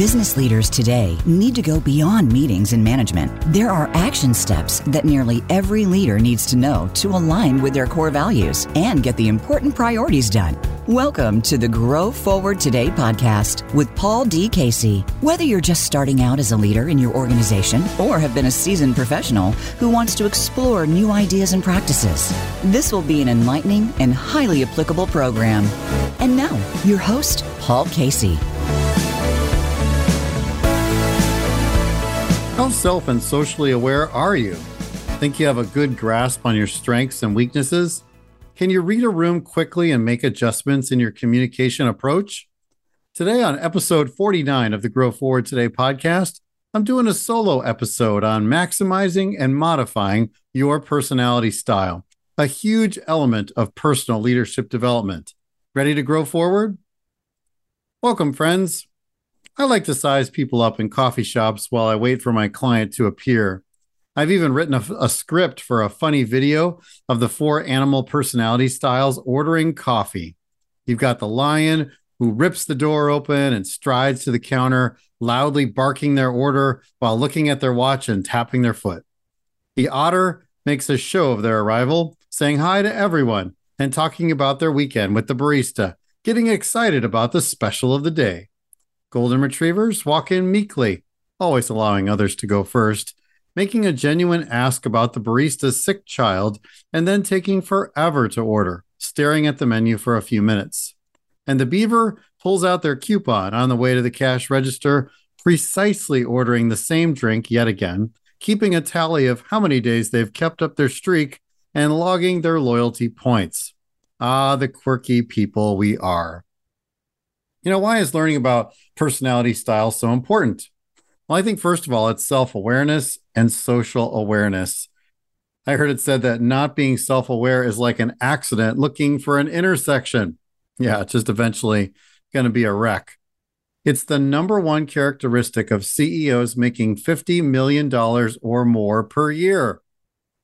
Business leaders today need to go beyond meetings and management. There are action steps that nearly every leader needs to know to align with their core values and get the important priorities done. Welcome to the Grow Forward Today podcast with Paul D. Casey. Whether you're just starting out as a leader in your organization or have been a seasoned professional who wants to explore new ideas and practices, this will be an enlightening and highly applicable program. And now, your host, Paul Casey. How self and socially aware are you? Think you have a good grasp on your strengths and weaknesses? Can you read a room quickly and make adjustments in your communication approach? Today, on episode 49 of the Grow Forward Today podcast, I'm doing a solo episode on maximizing and modifying your personality style, a huge element of personal leadership development. Ready to grow forward? Welcome, friends. I like to size people up in coffee shops while I wait for my client to appear. I've even written a, a, script for a funny video of the four animal personality styles ordering coffee. You've got the lion who rips the door open and strides to the counter, loudly barking their order while looking at their watch and tapping their foot. The otter makes a show of their arrival, saying hi to everyone and talking about their weekend with the barista, getting excited about the special of the day. Golden retrievers walk in meekly, always allowing others to go first, making a genuine ask about the barista's sick child, and then taking forever to order, staring at the menu for a few minutes. And the beaver pulls out their coupon on the way to the cash register, precisely ordering the same drink yet again, keeping a tally of how many days they've kept up their streak and logging their loyalty points. Ah, the quirky people we are. You know, why is learning about personality style so important? Well, I think first of all, it's self awareness and social awareness. I heard it said that not being self aware is like an accident looking for an intersection. Yeah, it's just eventually going to be a wreck. It's the number one characteristic of CEOs making $50 million or more per year.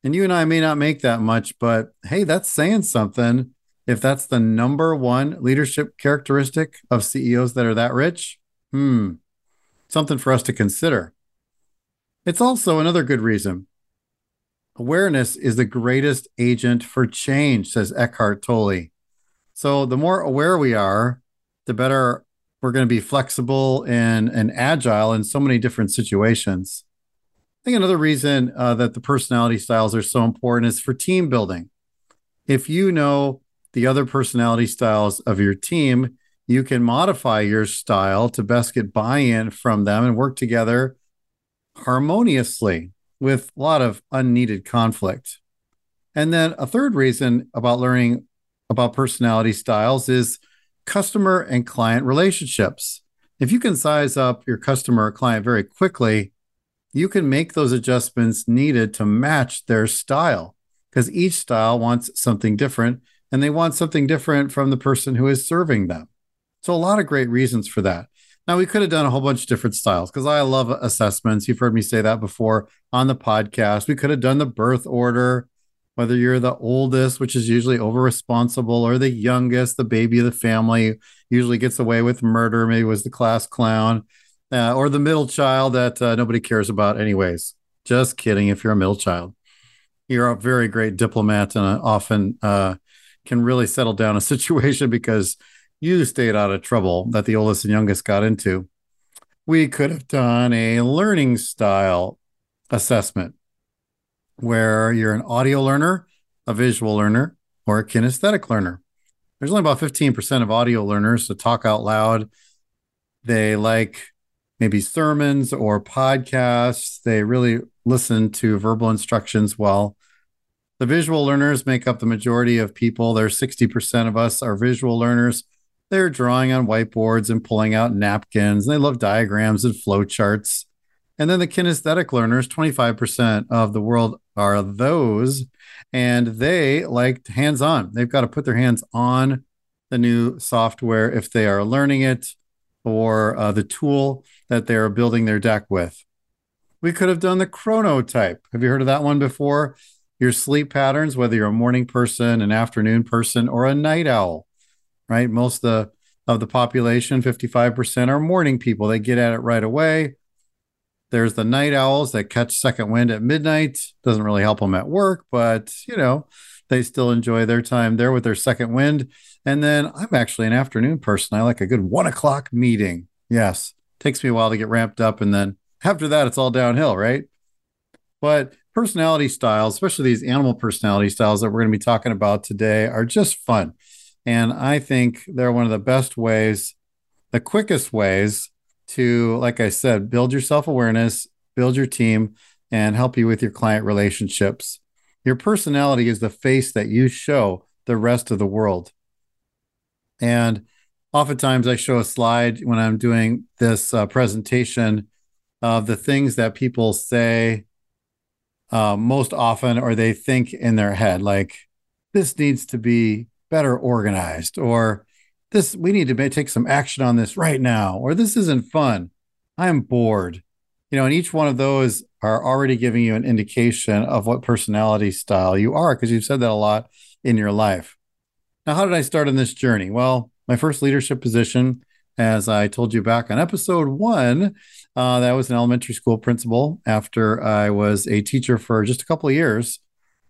And you and I may not make that much, but hey, that's saying something if that's the number one leadership characteristic of CEOs that are that rich, hmm, something for us to consider. It's also another good reason. Awareness is the greatest agent for change, says Eckhart Tolle. So the more aware we are, the better we're going to be flexible and, and agile in so many different situations. I think another reason uh, that the personality styles are so important is for team building. If you know the other personality styles of your team, you can modify your style to best get buy in from them and work together harmoniously with a lot of unneeded conflict. And then a third reason about learning about personality styles is customer and client relationships. If you can size up your customer or client very quickly, you can make those adjustments needed to match their style because each style wants something different and they want something different from the person who is serving them. So, a lot of great reasons for that. Now, we could have done a whole bunch of different styles because I love assessments. You've heard me say that before on the podcast. We could have done the birth order, whether you're the oldest, which is usually over responsible, or the youngest, the baby of the family, usually gets away with murder, maybe was the class clown, uh, or the middle child that uh, nobody cares about, anyways. Just kidding. If you're a middle child, you're a very great diplomat and often uh, can really settle down a situation because you stayed out of trouble that the oldest and youngest got into. We could have done a learning style assessment where you're an audio learner, a visual learner, or a kinesthetic learner. There's only about 15% of audio learners that talk out loud. They like maybe sermons or podcasts. They really listen to verbal instructions well. The visual learners make up the majority of people. There's 60% of us are visual learners. They're drawing on whiteboards and pulling out napkins. They love diagrams and flowcharts. And then the kinesthetic learners, 25% of the world are those, and they like hands on. They've got to put their hands on the new software if they are learning it or uh, the tool that they're building their deck with. We could have done the chronotype. Have you heard of that one before? Your sleep patterns, whether you're a morning person, an afternoon person, or a night owl, right? Most of the of the population, 55%, are morning people. They get at it right away. There's the night owls that catch second wind at midnight. Doesn't really help them at work, but you know, they still enjoy their time there with their second wind. And then I'm actually an afternoon person. I like a good one o'clock meeting. Yes. Takes me a while to get ramped up. And then after that, it's all downhill, right? But personality styles, especially these animal personality styles that we're going to be talking about today, are just fun. And I think they're one of the best ways, the quickest ways to, like I said, build your self awareness, build your team, and help you with your client relationships. Your personality is the face that you show the rest of the world. And oftentimes I show a slide when I'm doing this uh, presentation of the things that people say uh, most often or they think in their head, like this needs to be better organized, or this we need to take some action on this right now, or this isn't fun. I'm bored. You know, and each one of those are already giving you an indication of what personality style you are because you've said that a lot in your life. Now, how did I start on this journey? Well, my first leadership position, as I told you back on episode one, uh, that was an elementary school principal after I was a teacher for just a couple of years.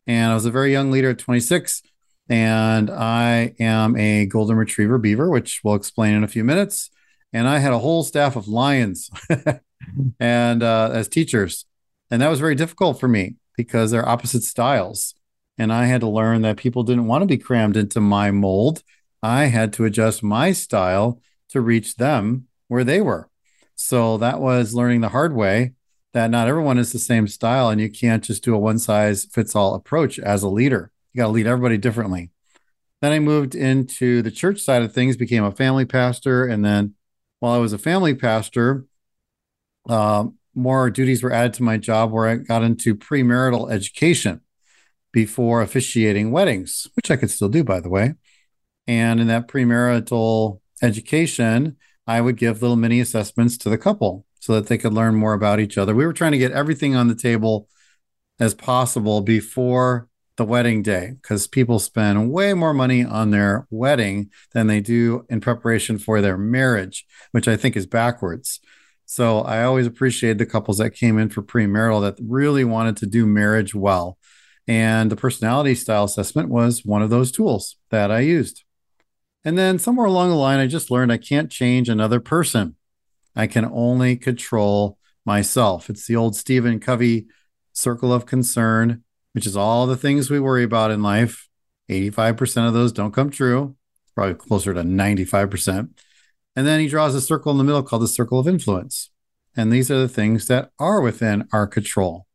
And I was a very young leader at 26. And I am a golden retriever beaver, which we'll explain in a few minutes. And I had a whole staff of lions and uh, as teachers. And that was very difficult for me because they're opposite styles. And I had to learn that people didn't want to be crammed into my mold. I had to adjust my style to reach them where they were. So that was learning the hard way that not everyone is the same style and you can't just do a one size fits all approach as a leader. You got to lead everybody differently. Then I moved into the church side of things, became a family pastor. And then while I was a family pastor, uh, more duties were added to my job where I got into premarital education before officiating weddings, which I could still do, by the way. And in that premarital education, I would give little mini assessments to the couple so that they could learn more about each other. We were trying to get everything on the table as possible before the wedding day because people spend way more money on their wedding than they do in preparation for their marriage, which I think is backwards. So I always appreciated the couples that came in for premarital that really wanted to do marriage well. And the personality style assessment was one of those tools that I used. And then somewhere along the line, I just learned I can't change another person. I can only control myself. It's the old Stephen Covey circle of concern, which is all the things we worry about in life. 85% of those don't come true, probably closer to 95%. And then he draws a circle in the middle called the circle of influence. And these are the things that are within our control.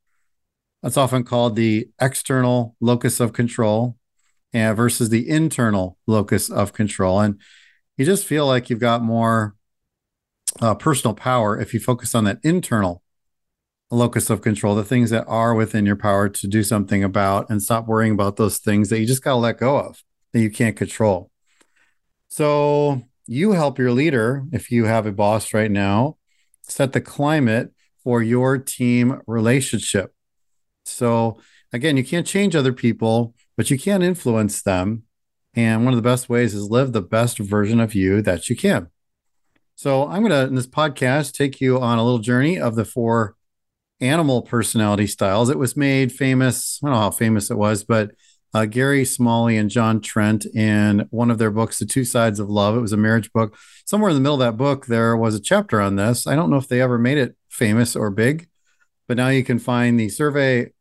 That's often called the external locus of control and versus the internal locus of control. And you just feel like you've got more uh, personal power if you focus on that internal locus of control, the things that are within your power to do something about, and stop worrying about those things that you just got to let go of that you can't control. So you help your leader, if you have a boss right now, set the climate for your team relationship. So again, you can't change other people, but you can influence them. And one of the best ways is live the best version of you that you can. So I'm going to, in this podcast, take you on a little journey of the four animal personality styles. It was made famous. I don't know how famous it was, but uh, Gary Smalley and John Trent in one of their books, The Two Sides of Love. It was a marriage book. Somewhere in the middle of that book, there was a chapter on this. I don't know if they ever made it famous or big, but now you can find the survey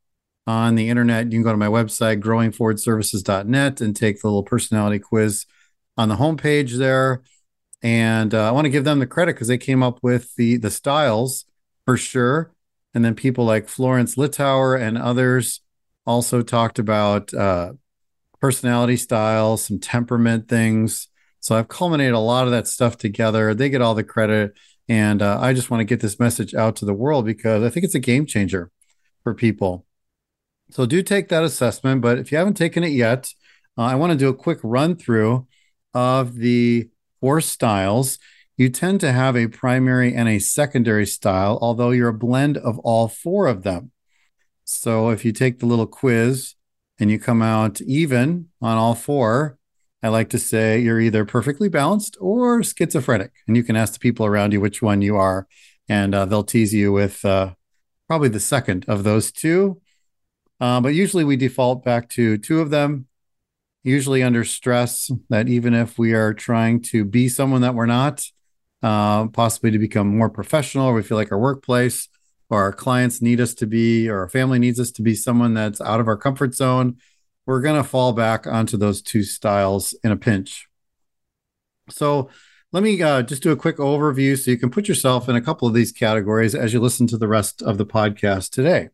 on the internet. You can go to my website, growingforwardservices.net, and take the little personality quiz on the homepage there. And uh, I want to give them the credit because they came up with the the styles for sure. And then people like Florence Littauer and others also talked about uh, personality styles, some temperament things. So I've culminated a lot of that stuff together. They get all the credit. And uh, I just want to get this message out to the world because I think it's a game changer for people. So do take that assessment. But if you haven't taken it yet, uh, I want to do a quick run through of the four styles. You tend to have a primary and a secondary style, although you're a blend of all four of them. So if you take the little quiz and you come out even on all four, I like to say you're either perfectly balanced or schizophrenic. And you can ask the people around you which one you are, and uh, they'll tease you with uh, probably the second of those two. Uh, but usually we default back to two of them, usually under stress, that even if we are trying to be someone that we're not, uh, possibly to become more professional, or we feel like our workplace or our clients need us to be, or our family needs us to be someone that's out of our comfort zone, we're going to fall back onto those two styles in a pinch. So, let me uh, just do a quick overview so you can put yourself in a couple of these categories as you listen to the rest of the podcast today.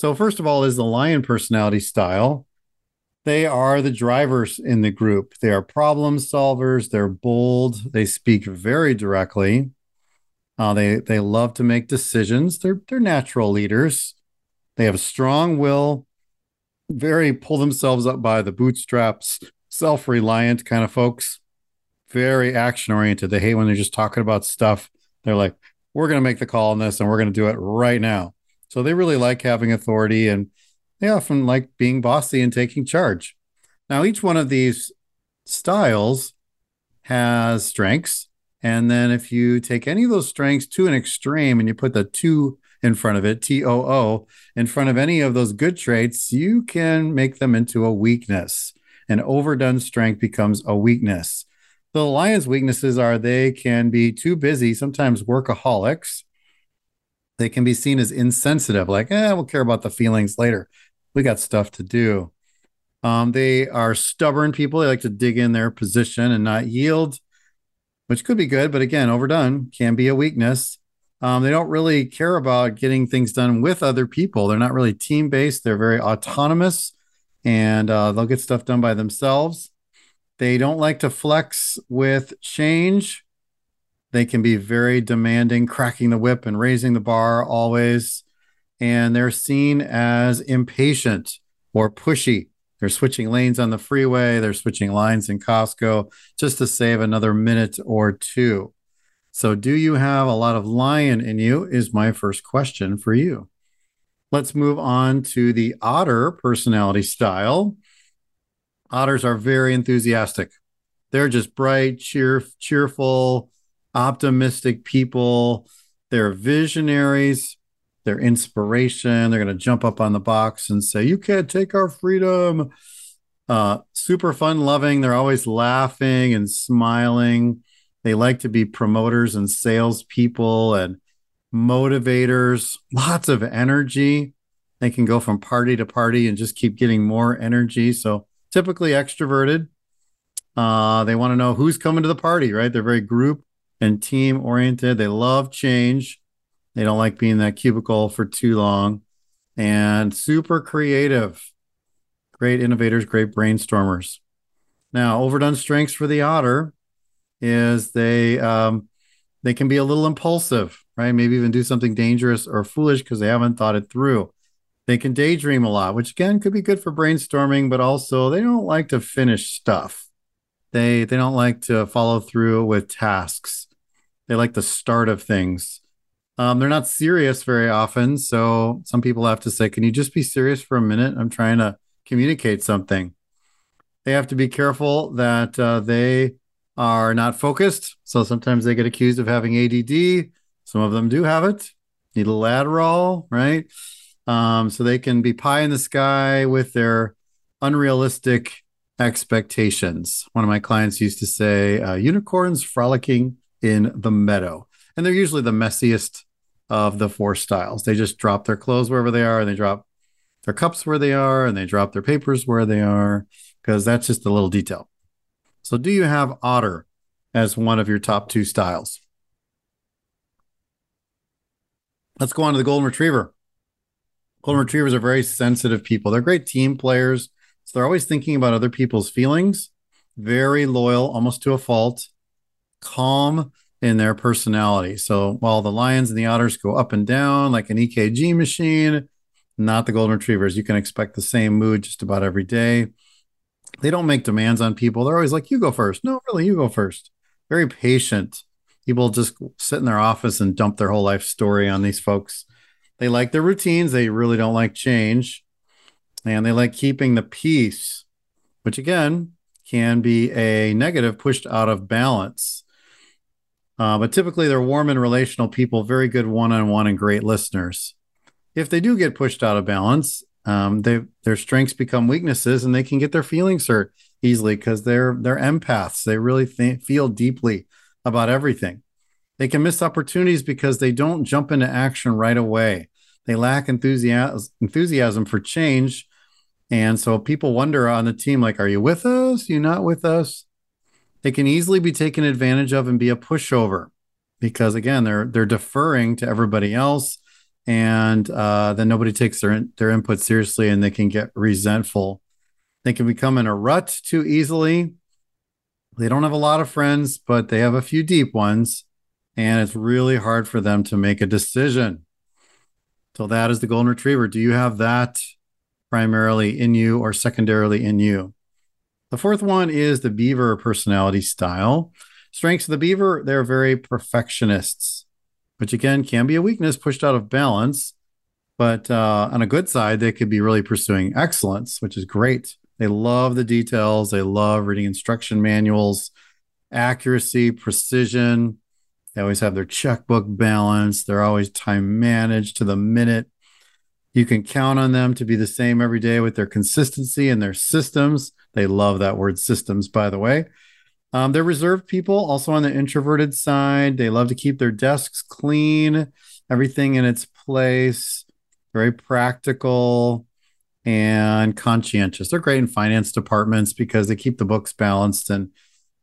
So, first of all, is the lion personality style. They are the drivers in the group. They are problem solvers. They're bold. They speak very directly. Uh, they they love to make decisions. They're they're natural leaders. They have a strong will. Very pull themselves up by the bootstraps. Self reliant kind of folks very action oriented. They hate when they're just talking about stuff. They're like, we're going to make the call on this and we're going to do it right now. So they really like having authority and they often like being bossy and taking charge. Now, each one of these styles has strengths. And then if you take any of those strengths to an extreme and you put the two in front of it, T O O, in front of any of those good traits, you can make them into a weakness. An overdone strength becomes a weakness. The lion's weaknesses are they can be too busy, sometimes workaholics. They can be seen as insensitive, like, eh, we'll care about the feelings later. We got stuff to do. Um, they are stubborn people. They like to dig in their position and not yield, which could be good, but again, overdone can be a weakness. Um, they don't really care about getting things done with other people. They're not really team based. They're very autonomous and uh, they'll get stuff done by themselves. They don't like to flex with change. They can be very demanding, cracking the whip and raising the bar always. And they're seen as impatient or pushy. They're switching lanes on the freeway, they're switching lines in Costco just to save another minute or two. So, do you have a lot of lion in you? Is my first question for you. Let's move on to the otter personality style. Otters are very enthusiastic. They're just bright, cheer, cheerful, optimistic people. They're visionaries. They're inspiration. They're going to jump up on the box and say, "You can't take our freedom." Uh, super fun loving. They're always laughing and smiling. They like to be promoters and salespeople and motivators. Lots of energy. They can go from party to party and just keep getting more energy. So typically extroverted. Uh, they want to know who's coming to the party, right? They're very group and team oriented. They love change. They don't like being in that cubicle for too long and super creative. Great innovators, great brainstormers. Now, overdone strengths for the otter is they um, they can be a little impulsive, right? Maybe even do something dangerous or foolish because they haven't thought it through. They can daydream a lot, which again could be good for brainstorming, but also they don't like to finish stuff. They they don't like to follow through with tasks. They like the start of things. Um, they're not serious very often, so some people have to say, "Can you just be serious for a minute? I'm trying to communicate something." They have to be careful that uh, they are not focused. So sometimes they get accused of having ADD. Some of them do have it. Need Adderall, right? Um, so they can be pie in the sky with their unrealistic expectations. One of my clients used to say, uh, unicorns frolicking in the meadow. And they're usually the messiest of the four styles. They just drop their clothes wherever they are, and they drop their cups where they are, and they drop their papers where they are, because that's just a little detail. So, do you have otter as one of your top two styles? Let's go on to the golden retriever. Golden retrievers are very sensitive people. They're great team players. So they're always thinking about other people's feelings, very loyal, almost to a fault, calm in their personality. So while the lions and the otters go up and down like an EKG machine, not the golden retrievers. You can expect the same mood just about every day. They don't make demands on people. They're always like, you go first. No, really, you go first. Very patient. People just sit in their office and dump their whole life story on these folks. They like their routines. They really don't like change. And they like keeping the peace, which again can be a negative pushed out of balance. Uh, but typically, they're warm and relational people, very good one on one, and great listeners. If they do get pushed out of balance, um, they, their strengths become weaknesses and they can get their feelings hurt easily because they're, they're empaths. They really th- feel deeply about everything. They can miss opportunities because they don't jump into action right away. They lack enthusiasm, enthusiasm for change. And so people wonder on the team, like, are you with us? Are you not with us? They can easily be taken advantage of and be a pushover because again, they're they're deferring to everybody else. And uh, then nobody takes their their input seriously and they can get resentful. They can become in a rut too easily. They don't have a lot of friends, but they have a few deep ones and it's really hard for them to make a decision. So that is the golden retriever. Do you have that primarily in you or secondarily in you? The fourth one is the beaver personality style. Strengths of the beaver, they're very perfectionists, which again can be a weakness pushed out of balance. But uh, on a good side, they could be really pursuing excellence, which is great. They love the details, they love reading instruction manuals, accuracy, precision, they always have their checkbook balanced. They're always time managed to the minute. You can count on them to be the same every day with their consistency and their systems. They love that word systems, by the way. Um, they're reserved people, also on the introverted side. They love to keep their desks clean, everything in its place, very practical and conscientious. They're great in finance departments because they keep the books balanced and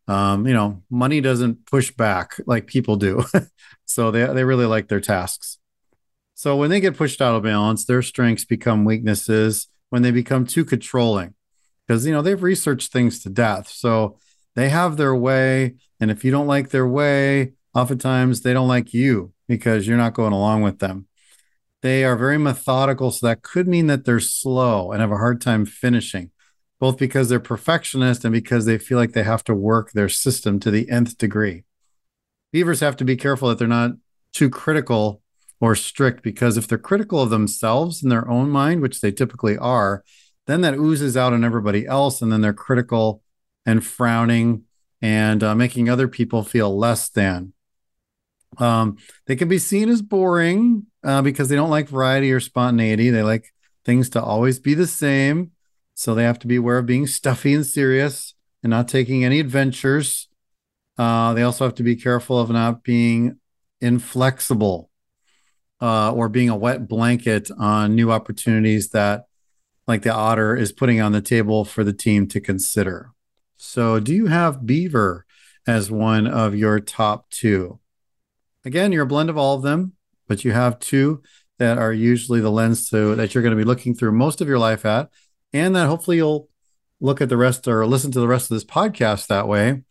um, you know, money doesn't push back like people do. so they, they really like their tasks. So when they get pushed out of balance, their strengths become weaknesses when they become too controlling because, you know, they've researched things to death. So they have their way. And if you don't like their way, oftentimes they don't like you because you're not going along with them. They are very methodical. So that could mean that they're slow and have a hard time finishing both because they're perfectionists and because they feel like they have to work their system to the nth degree. Beavers have to be careful that they're not too critical or strict because if they're critical of themselves in their own mind, which they typically are, then that oozes out on everybody else. And then they're critical and frowning and uh, making other people feel less than. Um, they can be seen as boring uh, because they don't like variety or spontaneity. They like things to always be the same. So they have to be aware of being stuffy and serious and not taking any adventures. Uh, they also have to be careful of not being inflexible uh, or being a wet blanket on new opportunities that, like the otter, is putting on the table for the team to consider. So, do you have beaver as one of your top two? Again, you're a blend of all of them, but you have two that are usually the lens to that you're going to be looking through most of your life at and that hopefully you'll look at the rest or listen to the rest of this podcast that way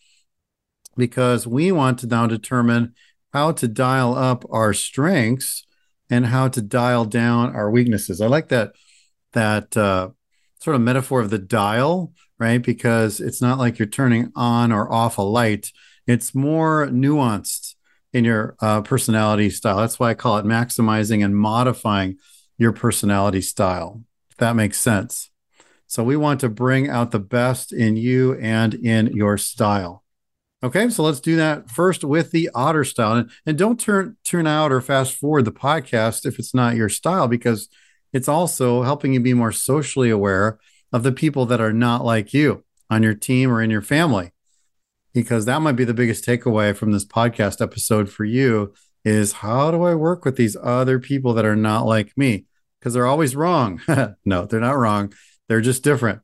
because we want to now determine how to dial up our strengths and how to dial down our weaknesses. I like that that uh, sort of metaphor of the dial, right? Because it's not like you're turning on or off a light. It's more nuanced in your uh, personality style. That's why I call it maximizing and modifying your personality style. If that makes sense. So we want to bring out the best in you and in your style. Okay, so let's do that first with the otter style. And, and don't turn turn out or fast forward the podcast if it's not your style, because it's also helping you be more socially aware of the people that are not like you on your team or in your family. Because that might be the biggest takeaway from this podcast episode for you is how do I work with these other people that are not like me? Because they're always wrong. no, they're not wrong they're just different.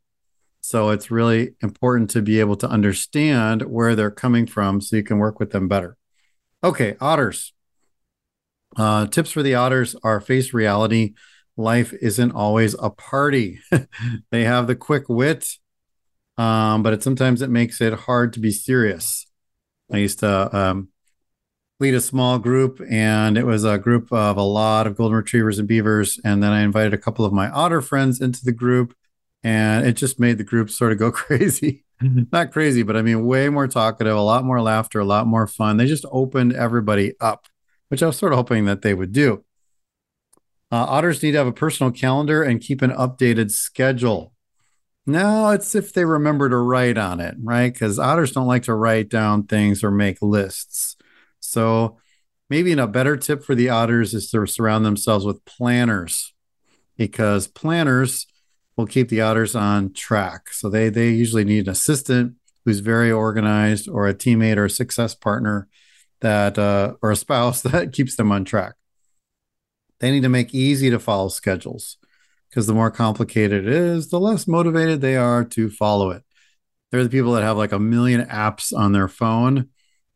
So it's really important to be able to understand where they're coming from so you can work with them better. Okay, otters. Uh, tips for the otters are face reality. Life isn't always a party. they have the quick wit, um, but it sometimes it makes it hard to be serious. I used to um, lead a small group, and it was a group of a lot of golden retrievers and beavers. And then I invited a couple of my otter friends into the group, and it just made the group sort of go crazy. Mm-hmm. Not crazy, but I mean, way more talkative, a lot more laughter, a lot more fun. They just opened everybody up, which I was sort of hoping that they would do. Uh, otters need to have a personal calendar and keep an updated schedule. No, it's if they remember to write on it, right? Because otters don't like to write down things or make lists. So maybe a better tip for the otters is to surround themselves with planners because planners will keep the otters on track. So they they usually need an assistant who's very organized or a teammate or a success partner that uh, or a spouse that keeps them on track. They need to make easy to follow schedules because the more complicated it is, the less motivated they are to follow it. They're the people that have like a million apps on their phone,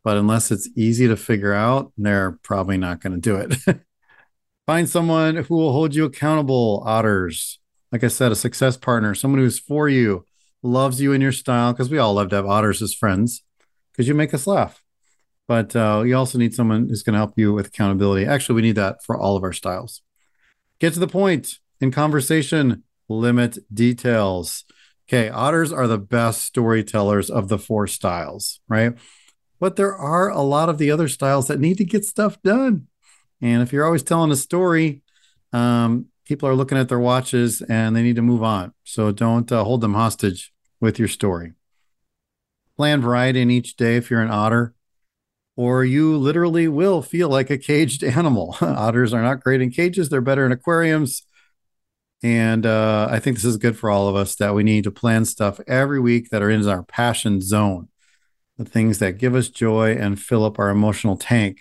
but unless it's easy to figure out, they're probably not going to do it. Find someone who will hold you accountable, otters. Like I said, a success partner, someone who's for you, loves you in your style, because we all love to have otters as friends because you make us laugh. But uh, you also need someone who's going to help you with accountability. Actually, we need that for all of our styles. Get to the point in conversation, limit details. Okay, otters are the best storytellers of the four styles, right? But there are a lot of the other styles that need to get stuff done. And if you're always telling a story, um, people are looking at their watches and they need to move on. So don't uh, hold them hostage with your story. Plan variety in each day if you're an otter, or you literally will feel like a caged animal. Otters are not great in cages, they're better in aquariums. And uh, I think this is good for all of us that we need to plan stuff every week that are in our passion zone, the things that give us joy and fill up our emotional tank.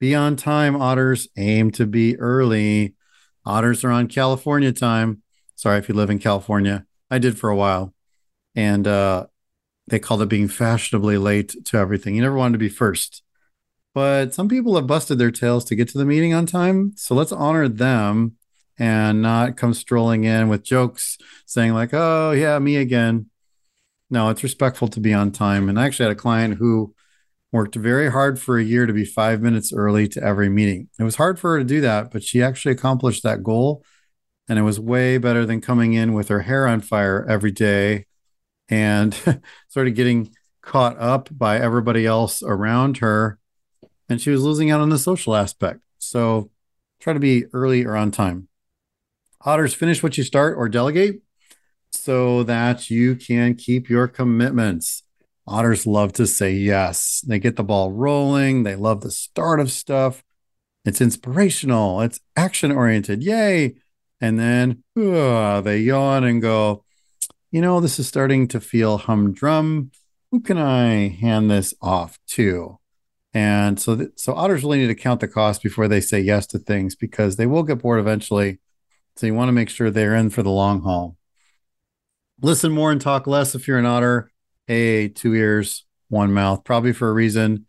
Be on time, otters. Aim to be early. Otters are on California time. Sorry if you live in California. I did for a while. And uh, they called it being fashionably late to everything. You never wanted to be first. But some people have busted their tails to get to the meeting on time. So let's honor them and not come strolling in with jokes saying like, "Oh yeah, me again." No, it's respectful to be on time. And I actually had a client who worked very hard for a year to be five minutes early to every meeting. It was hard for her to do that, but she actually accomplished that goal. And it was way better than coming in with her hair on fire every day and sort of getting caught up by everybody else around her. And she was losing out on the social aspect. So try to be early or on time. Otters, finish what you start or delegate so that you can keep your commitments. Otters love to say yes. They get the ball rolling. They love the start of stuff. It's inspirational. It's action oriented. Yay. And then uh, they yawn and go, you know, this is starting to feel humdrum. Who can I hand this off to? And so, th- so otters really need to count the cost before they say yes to things because they will get bored eventually so you want to make sure they're in for the long haul. Listen more and talk less if you're an otter. Hey, two ears, one mouth, probably for a reason.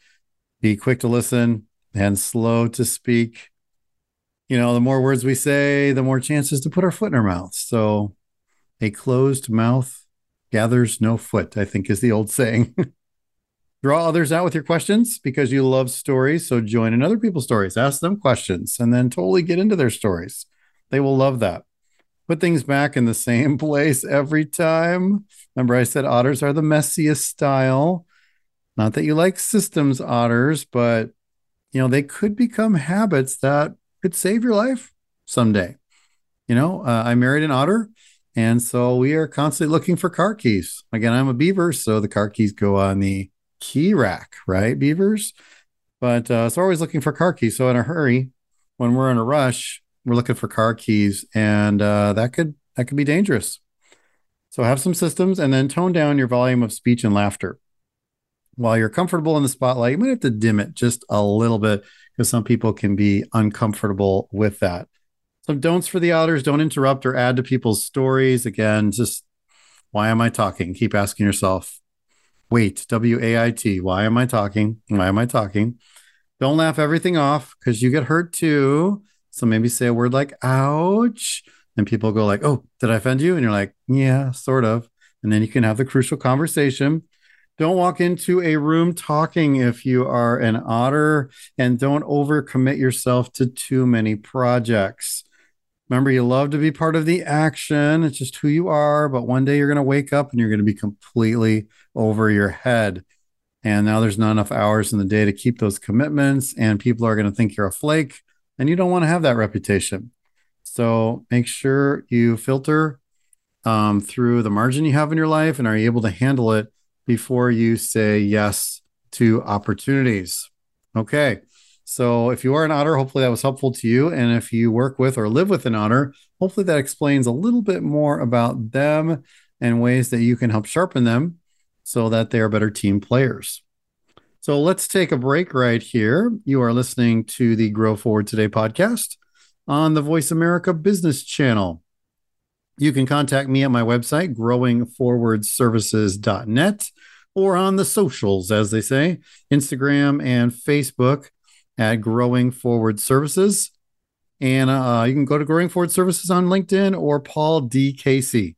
Be quick to listen and slow to speak. You know, the more words we say, the more chances to put our foot in our mouth. So a closed mouth gathers no foot, I think is the old saying. Draw others out with your questions because you love stories. So join in other people's stories, ask them questions, and then totally get into their stories. They will love that. Put things back in the same place every time. Remember, I said otters are the messiest style. Not that you like systems otters, but you know, they could become habits that could save your life someday. You know, uh, I married an otter, and so we are constantly looking for car keys. Again, I'm a beaver, so the car keys go on the key rack, right? Beavers. But uh, so always looking for car keys. So in a hurry, when we're in a rush, we're looking for car keys, and uh, that could that could be dangerous. So have some systems, and then tone down your volume of speech and laughter. While you're comfortable in the spotlight, you might have to dim it just a little bit because some people can be uncomfortable with that. Some don'ts for the otters: don't interrupt or add to people's stories. Again, just why am I talking? Keep asking yourself. Wait, W A I T. Why am I talking? Why am I talking? Don't laugh everything off because you get hurt too. So maybe say a word like ouch. And people go like, oh, did I offend you? And you're like, yeah, sort of. And then you can have the crucial conversation. Don't walk into a room talking if you are an otter and don't overcommit yourself to too many projects. Remember, you love to be part of the action. It's just who you are. But one day you're going to wake up and you're going to be completely over your head. And now there's not enough hours in the day to keep those commitments. And people are going to think you're a flake and you don't want to have that reputation. So make sure you filter um, through the margin you have in your life? And are you able to handle it before you say yes to opportunities? Okay. So if you are an otter, hopefully that was helpful to you. And if you work with or live with an otter, hopefully that explains a little bit more about them and ways that you can help sharpen them so that they are better team players. So let's take a break right here. You are listening to the Grow Forward Today podcast on the VoiceAmerica Business Channel. You can contact me at my website, growingforwardservices.net, or on the socials, as they say, Instagram and Facebook at Growing Forward Services. And uh, you can go to Growing Forward Services on LinkedIn or Paul D. Casey.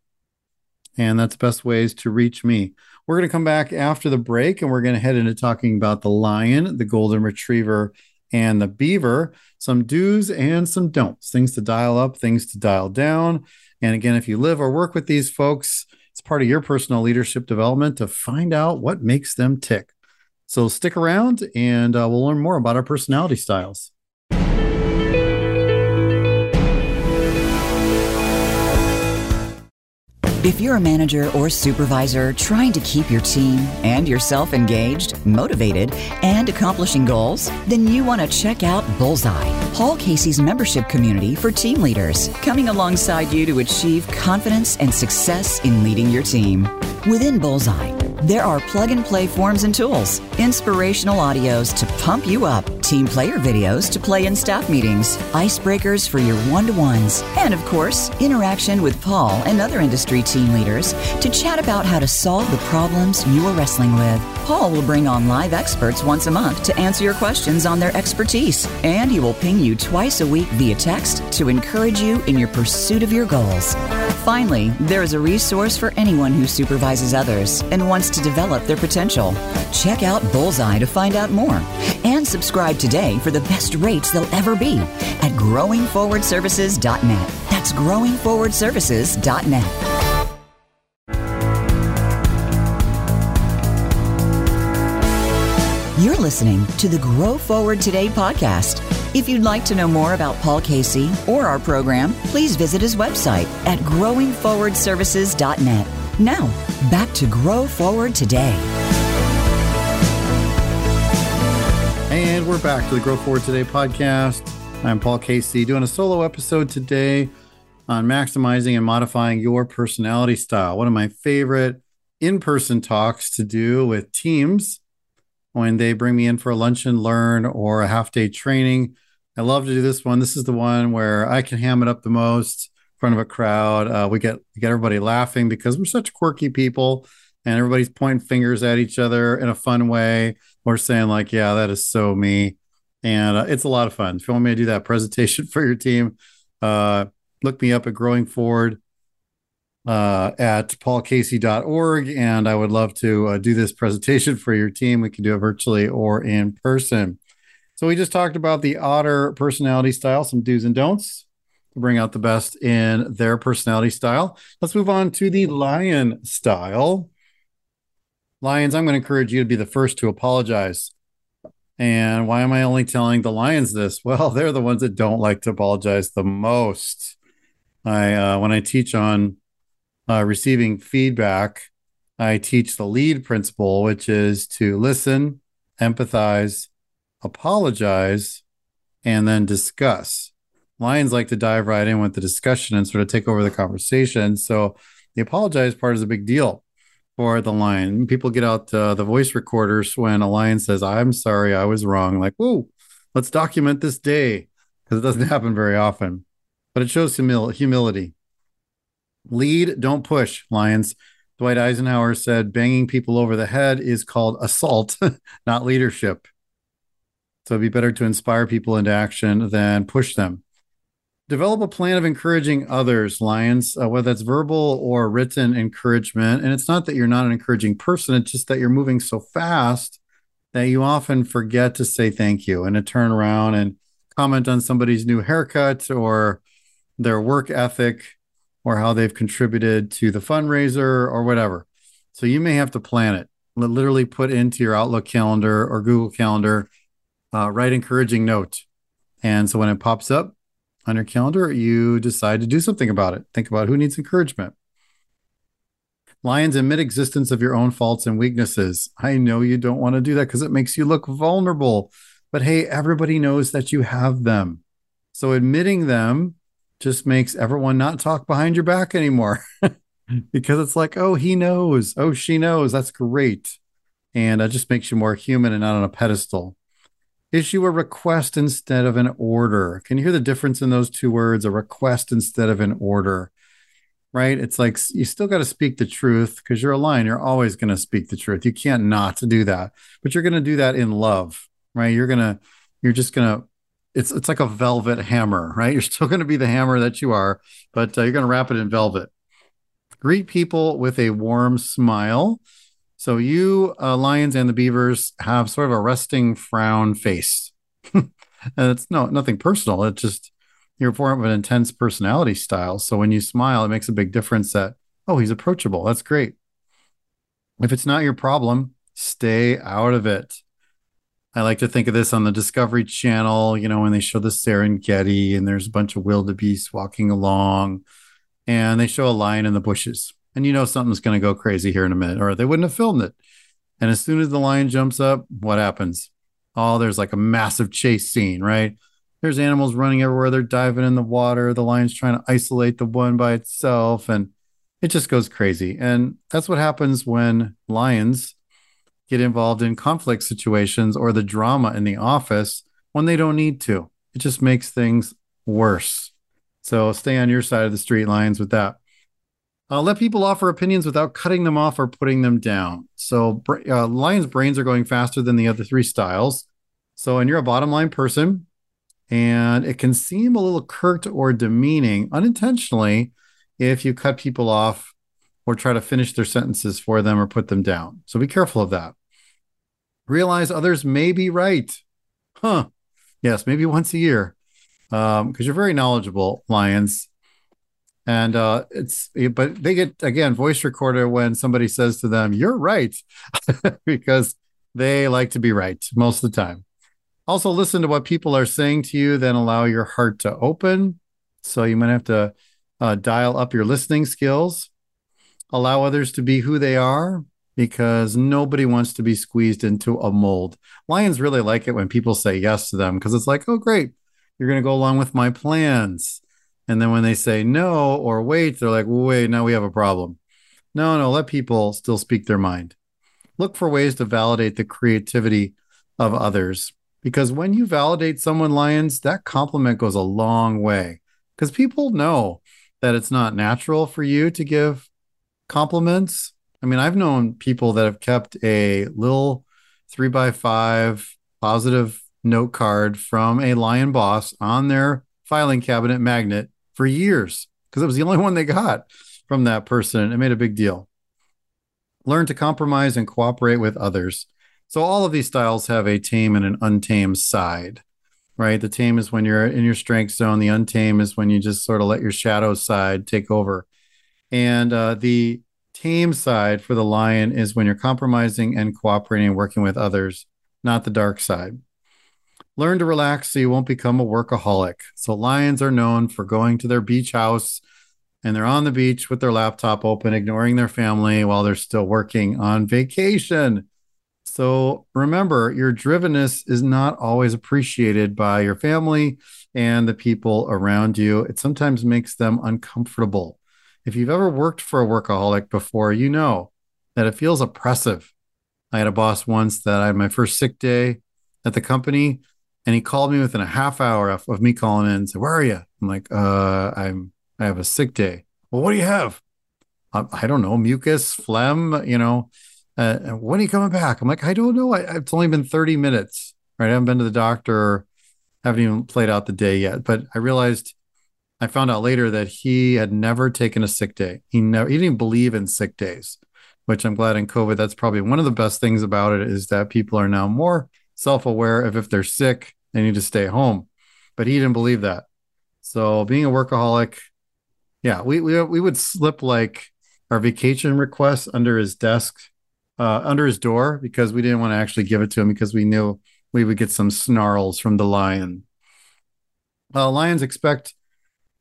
And that's best ways to reach me. We're going to come back after the break and we're going to head into talking about the lion, the golden retriever, and the beaver. Some do's and some don'ts, things to dial up, things to dial down. And again, if you live or work with these folks, it's part of your personal leadership development to find out what makes them tick. So stick around and uh, we'll learn more about our personality styles. If you're a manager or supervisor trying to keep your team and yourself engaged, motivated, and accomplishing goals, then you want to check out Bullseye, Paul Casey's membership community for team leaders, coming alongside you to achieve confidence and success in leading your team. Within Bullseye, there are plug and play forms and tools, inspirational audios to pump you up, team player videos to play in staff meetings, icebreakers for your one to ones, and of course, interaction with Paul and other industry team leaders to chat about how to solve the problems you are wrestling with. Paul will bring on live experts once a month to answer your questions on their expertise, and he will ping you twice a week via text to encourage you in your pursuit of your goals. Finally, there is a resource for anyone who supervises others and wants to develop their potential. Check out Bullseye to find out more and subscribe today for the best rates they'll ever be at growingforwardservices.net. That's growingforwardservices.net. You're listening to the Grow Forward Today podcast. If you'd like to know more about Paul Casey or our program, please visit his website at growingforwardservices.net. Now, back to Grow Forward Today. And we're back to the Grow Forward Today podcast. I'm Paul Casey doing a solo episode today on maximizing and modifying your personality style. One of my favorite in person talks to do with teams when they bring me in for a lunch and learn or a half day training. I love to do this one. This is the one where I can ham it up the most in front of a crowd. Uh, we get get everybody laughing because we're such quirky people, and everybody's pointing fingers at each other in a fun way. We're saying like, "Yeah, that is so me," and uh, it's a lot of fun. If you want me to do that presentation for your team, uh, look me up at Growing Forward uh, at paulcasey.org. And I would love to uh, do this presentation for your team. We can do it virtually or in person. So we just talked about the otter personality style, some do's and don'ts to bring out the best in their personality style. Let's move on to the lion style. Lions, I'm going to encourage you to be the first to apologize. And why am I only telling the lions this? Well, they're the ones that don't like to apologize the most. I uh, when I teach on uh, receiving feedback, I teach the lead principle, which is to listen, empathize, apologize, and then discuss. Lions like to dive right in with the discussion and sort of take over the conversation. So the apologize part is a big deal for the lion. People get out uh, the voice recorders when a lion says, I'm sorry, I was wrong. Like, whoa, let's document this day because it doesn't happen very often. But it shows humil- humility. Lead, don't push, Lions. Dwight Eisenhower said banging people over the head is called assault, not leadership. So it'd be better to inspire people into action than push them. Develop a plan of encouraging others, Lions, uh, whether that's verbal or written encouragement. And it's not that you're not an encouraging person, it's just that you're moving so fast that you often forget to say thank you and to turn around and comment on somebody's new haircut or their work ethic or how they've contributed to the fundraiser or whatever. So you may have to plan it. Literally put into your Outlook calendar or Google Calendar, uh, write encouraging note. And so when it pops up on your calendar, you decide to do something about it. Think about who needs encouragement. Lions, admit existence of your own faults and weaknesses. I know you don't want to do that because it makes you look vulnerable. But hey, everybody knows that you have them. So admitting them just makes everyone not talk behind your back anymore because it's like, oh, he knows. Oh, she knows. That's great. And it just makes you more human and not on a pedestal. Issue a request instead of an order. Can you hear the difference in those two words? A request instead of an order right? It's like you still got to speak the truth because you're a lion. You're always going to speak the truth. You can't not do that, but you're going to do that in love, right? You're going to, you're just going to, it's, it's like a velvet hammer, right? You're still going to be the hammer that you are, but uh, you're going to wrap it in velvet. Greet people with a warm smile. So you uh, lions and the beavers have sort of a resting frown face. and it's no nothing personal. It's just you're more of an intense personality style. So when you smile, it makes a big difference that, oh, he's approachable. That's great. If it's not your problem, stay out of it. I like to think of this on the Discovery Channel, you know, when they show the Serengeti and there's a bunch of wildebeest walking along and they show a lion in the bushes. And you know something's going to go crazy here in a minute, or they wouldn't have filmed it. And as soon as the lion jumps up, what happens? Oh, there's like a massive chase scene, right? there's animals running everywhere. They're diving in the water. The lion's trying to isolate the one by itself. And it just goes crazy. And that's what happens when lions get involved in conflict situations or the drama in the office when they don't need to. It just makes things worse. So stay on your side of the street, lions, with that. Uh, let people offer opinions without cutting them off or putting them down. So, uh, lions' brains are going faster than the other three styles. So, and you're a bottom line person, and it can seem a little curt or demeaning unintentionally if you cut people off or try to finish their sentences for them or put them down. So be careful of that. Realize others may be right. Huh. Yes, maybe once a year. because um, you're very knowledgeable, Lions. And uh, it's, but they get, again, voice recorder when somebody says to them, You're right, because they like to be right most of the time. Also, listen to what people are saying to you, then allow your heart to open. So, you might have to uh, dial up your listening skills, allow others to be who they are, because nobody wants to be squeezed into a mold. Lions really like it when people say yes to them because it's like, oh, great, you're going to go along with my plans. And then when they say no or wait, they're like, wait, now we have a problem. No, no, let people still speak their mind. Look for ways to validate the creativity of others because when you validate someone, Lions, that compliment goes a long way because people know that it's not natural for you to give compliments. I mean, I've known people that have kept a little three by five positive note card from a lion boss on their filing cabinet magnet for years because it was the only one they got from that person. It made a big deal. Learn to compromise and cooperate with others. So all of these styles have a tame and an untamed side, right? The tame is when you're in your strength zone. The untame is when you just sort of let your shadow side take over. And uh, the tame side for the lion is when you're compromising and cooperating and working with others, not the dark side. Learn to relax so you won't become a workaholic. So lions are known for going to their beach house and they're on the beach with their laptop open, ignoring their family while they're still working on vacation. So remember, your drivenness is not always appreciated by your family and the people around you. It sometimes makes them uncomfortable. If you've ever worked for a workaholic before, you know that it feels oppressive. I had a boss once that I had my first sick day at the company, and he called me within a half hour of, me calling in and said, Where are you? I'm like, uh, I'm I have a sick day. Well, what do you have? I, I don't know, mucus, phlegm, you know uh, when are you coming back? I'm like, I don't know. I, it's only been 30 minutes, right? I haven't been to the doctor, haven't even played out the day yet. But I realized, I found out later that he had never taken a sick day. He never, he didn't believe in sick days, which I'm glad in COVID. That's probably one of the best things about it is that people are now more self aware of if they're sick, they need to stay home. But he didn't believe that. So being a workaholic, yeah, we we we would slip like our vacation requests under his desk uh, under his door because we didn't want to actually give it to him because we knew we would get some snarls from the lion. Uh, lions expect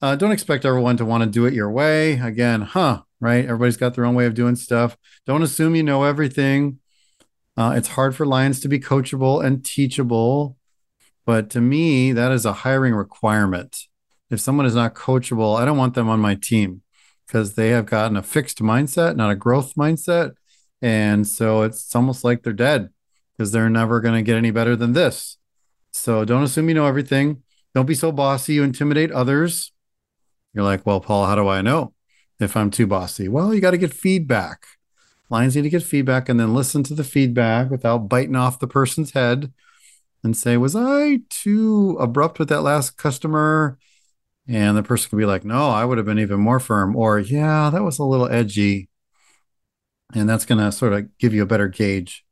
Uh, don't expect everyone to want to do it your way. Again, huh? Right? Everybody's got their own way of doing stuff. Don't assume you know everything. Uh, it's hard for lions to be coachable and teachable. But to me, that is a hiring requirement. If someone is not coachable, I don't want them on my team because they have gotten a fixed mindset, not a growth mindset. And so it's almost like they're dead because they're never going to get any better than this. So don't assume you know everything. Don't be so bossy you intimidate others. You're like, well, Paul, how do I know if I'm too bossy? Well, you got to get feedback. Lions need to get feedback and then listen to the feedback without biting off the person's head and say, Was I too abrupt with that last customer? And the person could be like, No, I would have been even more firm. Or, Yeah, that was a little edgy. And that's going to sort of give you a better gauge.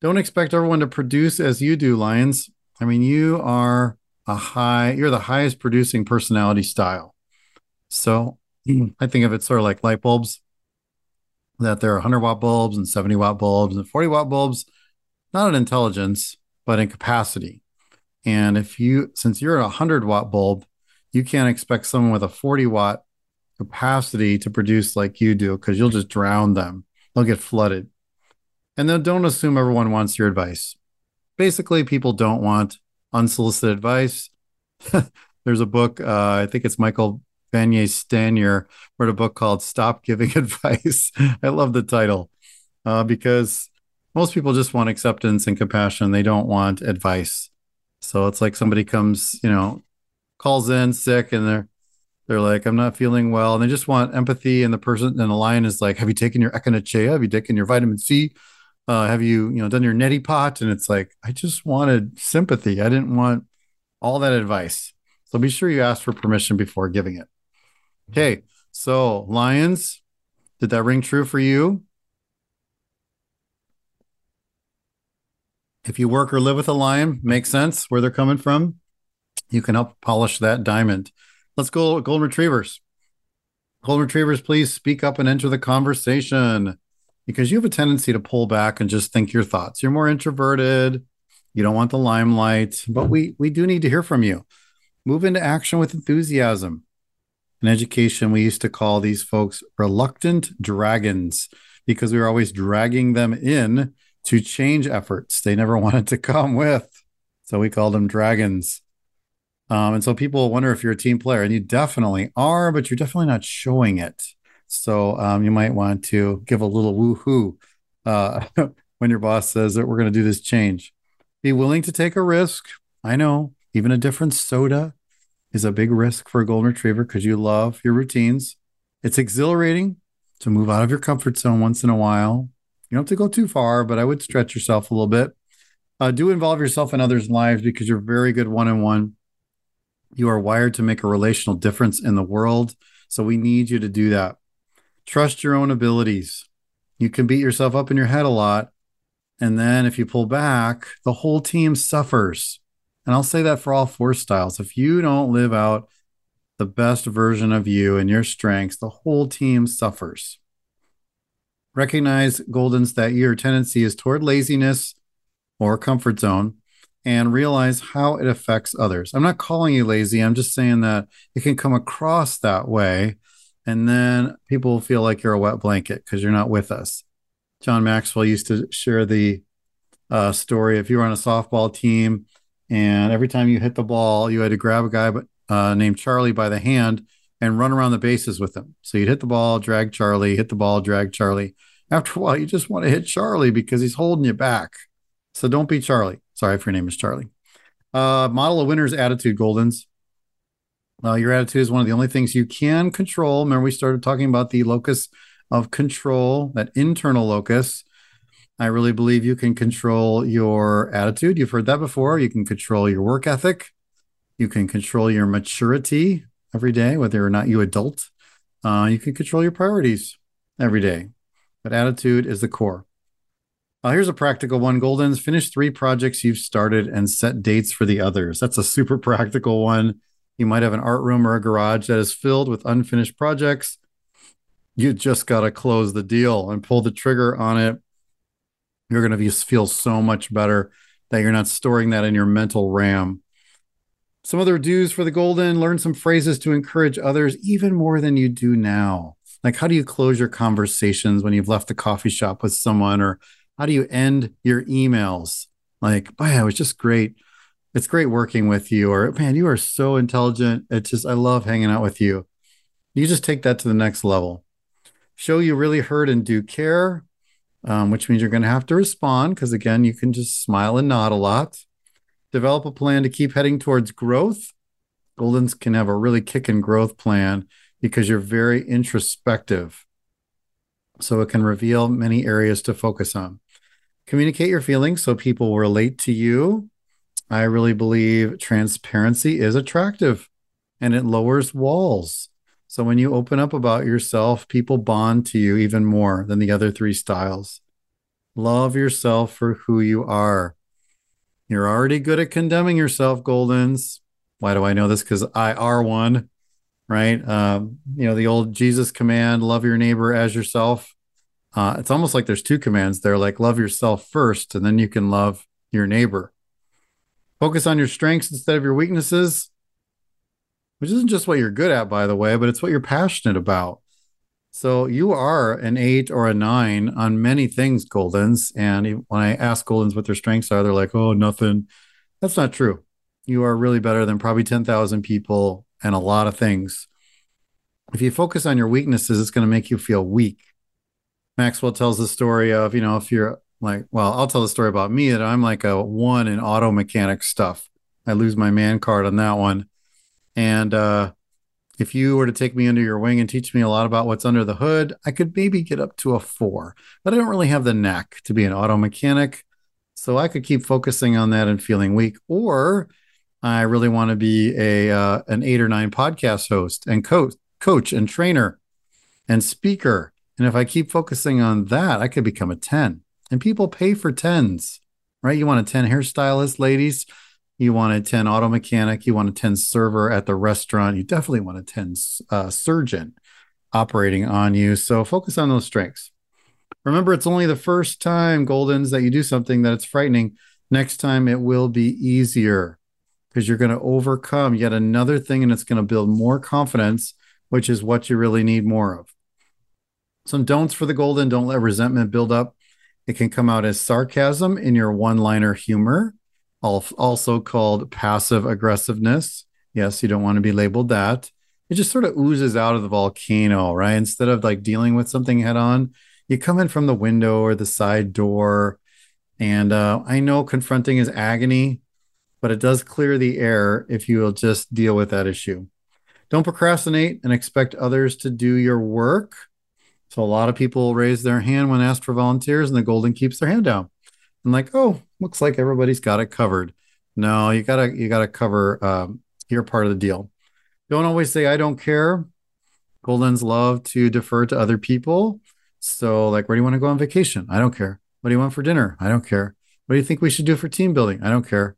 Don't expect everyone to produce as you do, Lions. I mean, you are a high, you're the highest producing personality style. So I think of it sort of like light bulbs, that there are 100 watt bulbs and 70 watt bulbs and 40 watt bulbs, not in intelligence, but in capacity. And if you, since you're a 100 watt bulb, you can't expect someone with a 40 watt capacity to produce like you do because you'll just drown them. They'll get flooded. And then don't assume everyone wants your advice. Basically, people don't want unsolicited advice. There's a book, uh, I think it's Michael Bungay Stanier wrote a book called Stop Giving Advice. I love the title uh, because most people just want acceptance and compassion. They don't want advice. So it's like somebody comes, you know, calls in sick and they're they're like, I'm not feeling well. And they just want empathy. And the person and the lion is like, Have you taken your echinacea? Have you taken your vitamin C? Uh, have you, you know, done your neti pot? And it's like, I just wanted sympathy. I didn't want all that advice. So be sure you ask for permission before giving it. Okay. So, Lions, did that ring true for you? If you work or live with a lion, makes sense where they're coming from. You can help polish that diamond. Let's go, Golden Retrievers. Golden Retrievers, please speak up and enter the conversation because you have a tendency to pull back and just think your thoughts. You're more introverted. You don't want the limelight, but we we do need to hear from you. Move into action with enthusiasm. In education, we used to call these folks reluctant dragons because we were always dragging them in to change efforts they never wanted to come with. So we called them dragons. Um, and so people wonder if you're a team player, and you definitely are, but you're definitely not showing it. So um, you might want to give a little woohoo uh, when your boss says that we're going to do this change. Be willing to take a risk. I know even a different soda is a big risk for a golden retriever because you love your routines. It's exhilarating to move out of your comfort zone once in a while. You don't have to go too far, but I would stretch yourself a little bit. Uh, do involve yourself in others' lives because you're very good one on one. You are wired to make a relational difference in the world. So we need you to do that. Trust your own abilities. You can beat yourself up in your head a lot. And then if you pull back, the whole team suffers. And I'll say that for all four styles. If you don't live out the best version of you and your strengths, the whole team suffers. Recognize, Goldens, that your tendency is toward laziness or comfort zone and realize how it affects others. I'm not calling you lazy. I'm just saying that it can come across that way. And then people feel like you're a wet blanket because you're not with us. John Maxwell used to share the uh, story if you were on a softball team and every time you hit the ball, you had to grab a guy uh, named Charlie by the hand and run around the bases with him. So you'd hit the ball, drag Charlie, hit the ball, drag Charlie. After a while, you just want to hit Charlie because he's holding you back. So don't be Charlie. Sorry if your name is Charlie. Uh, model a winner's attitude, Goldens. Uh, your attitude is one of the only things you can control. Remember, we started talking about the locus of control, that internal locus. I really believe you can control your attitude. You've heard that before. You can control your work ethic. You can control your maturity every day, whether or not you adult. Uh, you can control your priorities every day. But attitude is the core. Uh, here's a practical one. Goldens, finish three projects you've started and set dates for the others. That's a super practical one. You might have an art room or a garage that is filled with unfinished projects. You just got to close the deal and pull the trigger on it you're going to feel so much better that you're not storing that in your mental RAM. Some other do's for the golden learn some phrases to encourage others even more than you do now. Like, how do you close your conversations when you've left the coffee shop with someone? Or how do you end your emails? Like, oh, yeah, it was just great. It's great working with you. Or, man, you are so intelligent. It's just, I love hanging out with you. You just take that to the next level. Show you really heard and do care, um, which means you're going to have to respond because, again, you can just smile and nod a lot. Develop a plan to keep heading towards growth. Goldens can have a really kicking growth plan because you're very introspective. So it can reveal many areas to focus on. Communicate your feelings so people relate to you. I really believe transparency is attractive and it lowers walls. So when you open up about yourself, people bond to you even more than the other three styles. Love yourself for who you are. You're already good at condemning yourself, Goldens. Why do I know this? Because I are one right? Um, you know, the old Jesus command, love your neighbor as yourself. Uh, it's almost like there's two commands there, like love yourself first, and then you can love your neighbor. Focus on your strengths instead of your weaknesses, which isn't just what you're good at, by the way, but it's what you're passionate about. So you are an eight or a nine on many things, Goldens. And when I ask Goldens what their strengths are, they're like, oh, nothing. That's not true. You are really better than probably 10,000 people and a lot of things. If you focus on your weaknesses, it's going to make you feel weak. Maxwell tells the story of, you know, if you're like, well, I'll tell the story about me that I'm like a one in auto mechanic stuff. I lose my man card on that one. And uh, if you were to take me under your wing and teach me a lot about what's under the hood, I could maybe get up to a four, but I don't really have the knack to be an auto mechanic. So I could keep focusing on that and feeling weak. Or I really want to be a uh, an eight or nine podcast host and coach, coach and trainer and speaker. And if I keep focusing on that, I could become a 10. And people pay for 10s, right? You want a 10 hairstylist, ladies. You want a 10 auto mechanic. You want a 10 server at the restaurant. You definitely want a 10 uh, surgeon operating on you. So focus on those strengths. Remember, it's only the first time, Goldens, that you do something that it's frightening. Next time, it will be easier because you're going to overcome yet another thing and it's going to build more confidence, which is what you really need more of. Some don'ts for the golden don't let resentment build up. It can come out as sarcasm in your one liner humor, also called passive aggressiveness. Yes, you don't want to be labeled that. It just sort of oozes out of the volcano, right? Instead of like dealing with something head on, you come in from the window or the side door. And uh, I know confronting is agony, but it does clear the air if you will just deal with that issue. Don't procrastinate and expect others to do your work. So a lot of people raise their hand when asked for volunteers, and the golden keeps their hand down. And like, oh, looks like everybody's got it covered. No, you gotta you gotta cover um, your part of the deal. Don't always say I don't care. Goldens love to defer to other people. So, like, where do you want to go on vacation? I don't care. What do you want for dinner? I don't care. What do you think we should do for team building? I don't care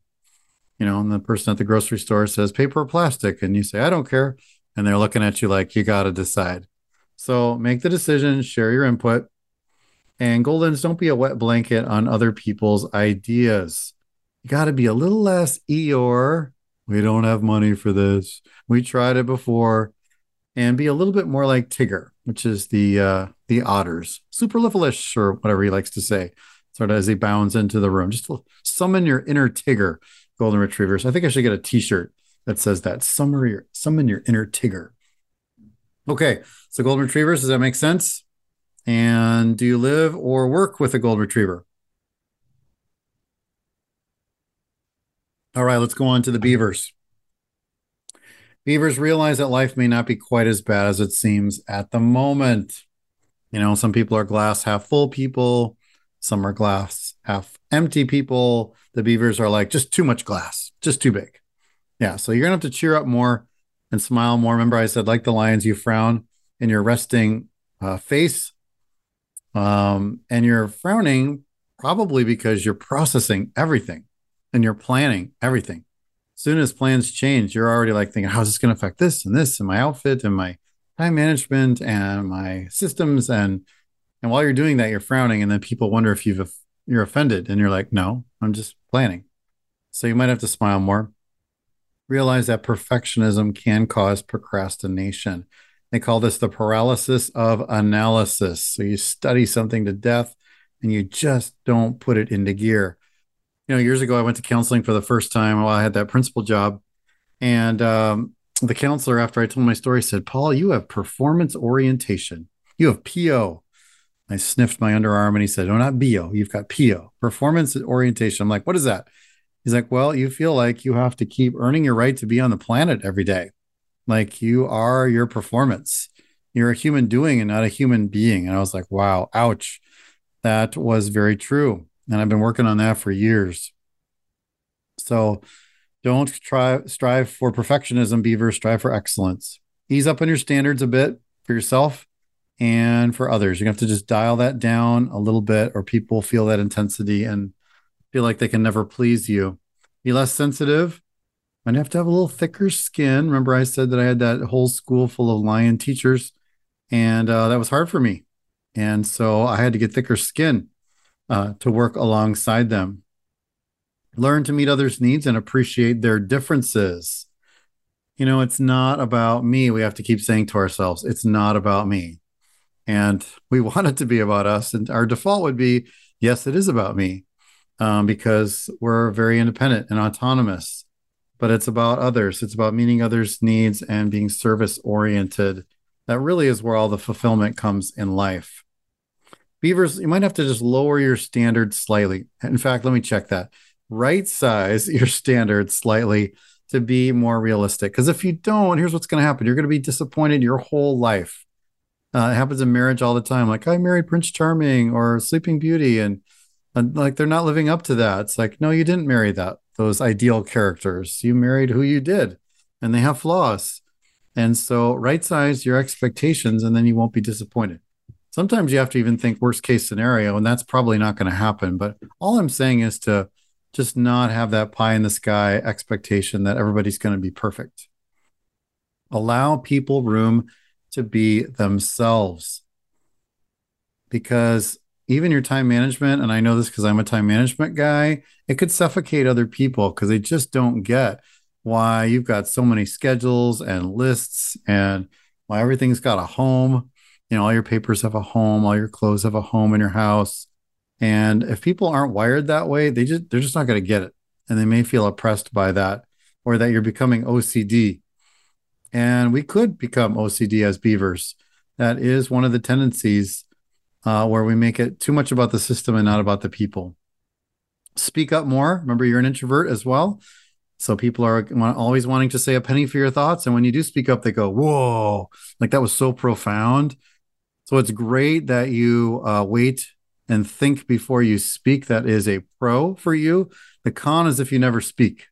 you know, and the person at the grocery store says paper or plastic, and you say, I don't care. And they're looking at you like, you got to decide. So make the decision, share your input. And Goldens, don't be a wet blanket on other people's ideas. You got to be a little less Eeyore. We don't have money for this. We tried it before. And be a little bit more like Tigger, which is the uh, the otters, superlifelish or whatever he likes to say, sort of as he bounds into the room. Just summon your inner Tigger golden retrievers. I think I should get a T-shirt that says that. Summon your summon your inner Tigger. Okay, so golden retrievers. Does that make sense? And do you live or work with a gold retriever? All right, let's go on to the beavers. Beavers realize that life may not be quite as bad as it seems at the moment. You know, some people are glass half full people, some are glass half empty people the Beavers are like just too much glass, just too big. Yeah. So you're going to have to cheer up more and smile more. Remember, I said, like the lions, you frown in your resting uh, face. Um, and you're frowning probably because you're processing everything and you're planning everything. As soon as plans change, you're already like thinking, how's this going to affect this and this and my outfit and my time management and my systems and and while you're doing that, you're frowning, and then people wonder if you've you're offended, and you're like, no, I'm just planning. So you might have to smile more. realize that perfectionism can cause procrastination. They call this the paralysis of analysis. So you study something to death and you just don't put it into gear. You know, years ago, I went to counseling for the first time while I had that principal job. And um, the counselor, after I told my story, said, Paul, you have performance orientation. You have PO. I sniffed my underarm and he said, No, not BO. You've got PO, performance orientation. I'm like, What is that? He's like, Well, you feel like you have to keep earning your right to be on the planet every day. Like you are your performance. You're a human doing and not a human being. And I was like, Wow, ouch. That was very true. And I've been working on that for years. So don't try strive for perfectionism, Beaver. Strive for excellence. Ease up on your standards a bit for yourself and for others. You have to just dial that down a little bit, or people feel that intensity and feel like they can never please you. Be less sensitive. You have to have a little thicker skin. Remember, I said that I had that whole school full of lion teachers, and uh, that was hard for me. And so I had to get thicker skin uh, to work alongside them. Learn to meet others' needs and appreciate their differences. You know, it's not about me. We have to keep saying to ourselves, it's not about me. And we want it to be about us. And our default would be, yes, it is about me um, because we're very independent and autonomous. But it's about others. It's about meeting others' needs and being service oriented. That really is where all the fulfillment comes in life. Beavers, you might have to just lower your standards slightly. In fact, let me check that. Right size your standards slightly to be more realistic. Because if you don't, here's what's going to happen you're going to be disappointed your whole life. Uh, it happens in marriage all the time. Like I married Prince Charming or Sleeping Beauty, and, and like they're not living up to that. It's like, no, you didn't marry that those ideal characters. You married who you did, and they have flaws. And so, right size your expectations, and then you won't be disappointed. Sometimes you have to even think worst case scenario, and that's probably not going to happen. But all I'm saying is to just not have that pie in the sky expectation that everybody's going to be perfect. Allow people room to be themselves. Because even your time management, and I know this because I'm a time management guy, it could suffocate other people because they just don't get why you've got so many schedules and lists and why everything's got a home. You know, all your papers have a home, all your clothes have a home in your house. And if people aren't wired that way, they just they're just not going to get it. And they may feel oppressed by that or that you're becoming OCD and we could become OCD as beavers. That is one of the tendencies uh, where we make it too much about the system and not about the people. Speak up more. Remember, you're an introvert as well. So people are always wanting to say a penny for your thoughts. And when you do speak up, they go, Whoa, like that was so profound. So it's great that you uh, wait and think before you speak. That is a pro for you. The con is if you never speak.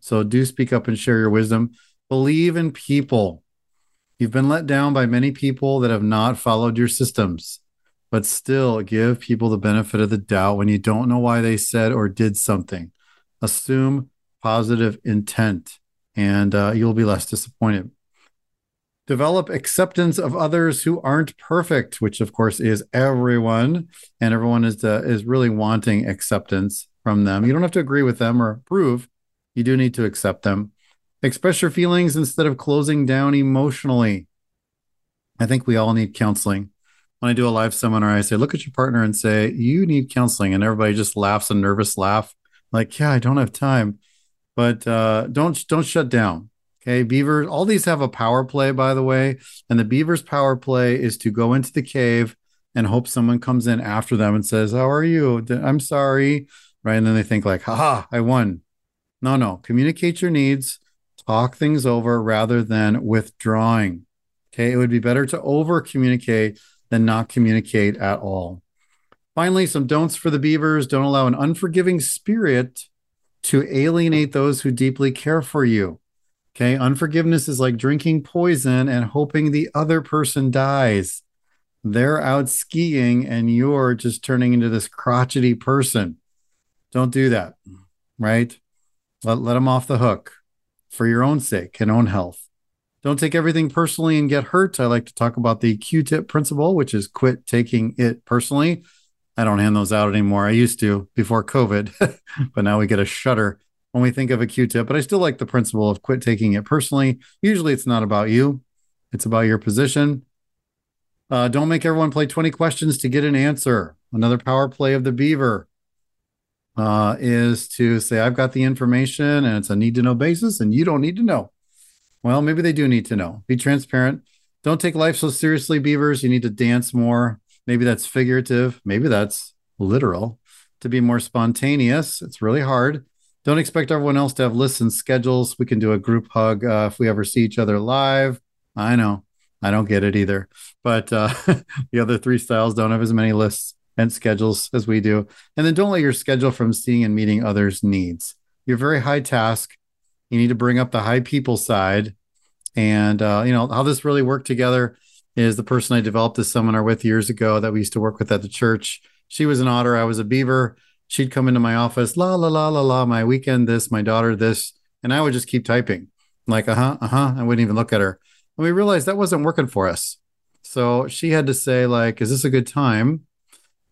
So do speak up and share your wisdom. Believe in people. You've been let down by many people that have not followed your systems, but still give people the benefit of the doubt when you don't know why they said or did something. Assume positive intent and uh, you'll be less disappointed. Develop acceptance of others who aren't perfect, which of course is everyone, and everyone is uh, is really wanting acceptance from them. You don't have to agree with them or approve. You do need to accept them. Express your feelings instead of closing down emotionally. I think we all need counseling. When I do a live seminar, I say, look at your partner and say, you need counseling. And everybody just laughs a nervous laugh, like, yeah, I don't have time. But uh, don't don't shut down. Okay. Beavers, all these have a power play, by the way. And the beaver's power play is to go into the cave and hope someone comes in after them and says, How are you? I'm sorry. Right. And then they think, like, haha, I won. No, no. Communicate your needs talk things over rather than withdrawing. Okay. It would be better to over communicate than not communicate at all. Finally, some don'ts for the beavers don't allow an unforgiving spirit to alienate those who deeply care for you. Okay. Unforgiveness is like drinking poison and hoping the other person dies. They're out skiing and you're just turning into this crotchety person. Don't do that. Right. Let, let them off the hook for your own sake and own health. Don't take everything personally and get hurt. I like to talk about the Q tip principle, which is quit taking it personally. I don't hand those out anymore. I used to before COVID, but now we get a shudder when we think of a Q-tip, but I still like the principle of quit taking it personally. Usually it's not about you, it's about your position. Uh, don't make everyone play 20 questions to get an answer. Another power play of the beaver uh, is to say, I've got the information and it's a need to know basis, and you don't need to know. Well, maybe they do need to know. Be transparent. Don't take life so seriously, beavers. You need to dance more. Maybe that's figurative. Maybe that's literal. To be more spontaneous, it's really hard. Don't expect everyone else to have lists and schedules. We can do a group hug uh, if we ever see each other live. I know. I don't get it either. But uh, the other three styles don't have as many lists and schedules as we do. And then don't let your schedule from seeing and meeting others' needs. You're very high task. You need to bring up the high people side. And, uh, you know, how this really worked together is the person I developed this seminar with years ago that we used to work with at the church. She was an otter. I was a beaver. She'd come into my office, la, la, la, la, la, my weekend, this, my daughter, this. And I would just keep typing like, uh huh, uh huh. I wouldn't even look at her. And we realized that wasn't working for us. So she had to say, like, is this a good time?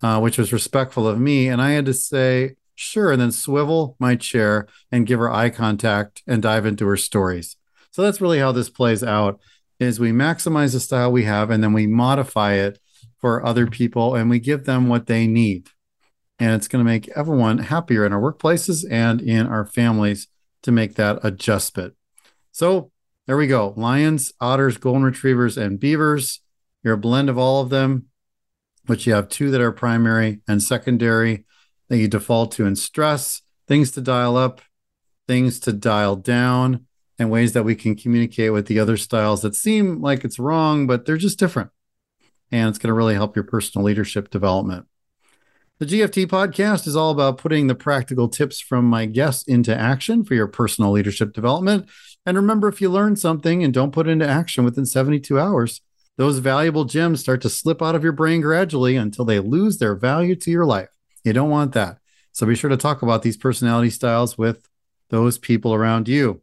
uh, which was respectful of me. And I had to say, sure, and then swivel my chair and give her eye contact and dive into her stories. So that's really how this plays out is we maximize the style we have and then we modify it for other people and we give them what they need. And it's going to make everyone happier in our workplaces and in our families to make that adjustment. So there we go. Lions, otters, golden retrievers, and beavers. You're a blend of all of them but you have two that are primary and secondary that you default to in stress, things to dial up, things to dial down, and ways that we can communicate with the other styles that seem like it's wrong, but they're just different. And it's going to really help your personal leadership development. The GFT podcast is all about putting the practical tips from my guests into action for your personal leadership development. And remember, if you learn something and don't put it into action within 72 hours, those valuable gems start to slip out of your brain gradually until they lose their value to your life. You don't want that. So be sure to talk about these personality styles with those people around you.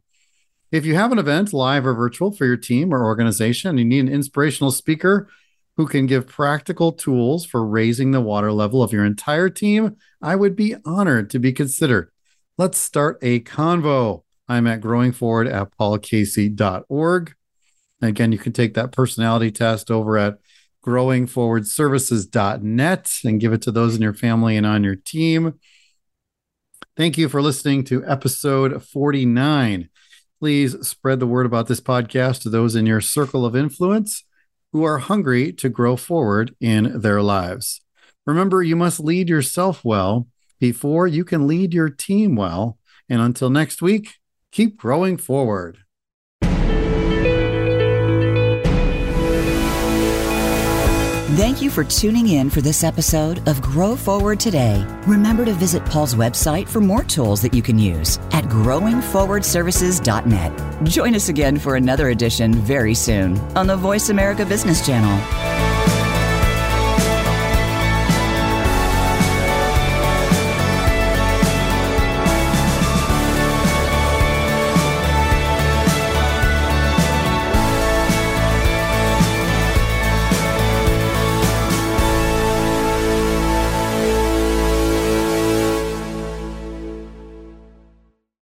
If you have an event, live or virtual, for your team or organization, and you need an inspirational speaker who can give practical tools for raising the water level of your entire team, I would be honored to be considered. Let's start a convo. I'm at growingforward at paulcasey.org. Again, you can take that personality test over at growingforwardservices.net and give it to those in your family and on your team. Thank you for listening to episode 49. Please spread the word about this podcast to those in your circle of influence who are hungry to grow forward in their lives. Remember, you must lead yourself well before you can lead your team well. And until next week, keep growing forward. Thank you for tuning in for this episode of Grow Forward Today. Remember to visit Paul's website for more tools that you can use at growingforwardservices.net. Join us again for another edition very soon on the VoiceAmerica Business Channel.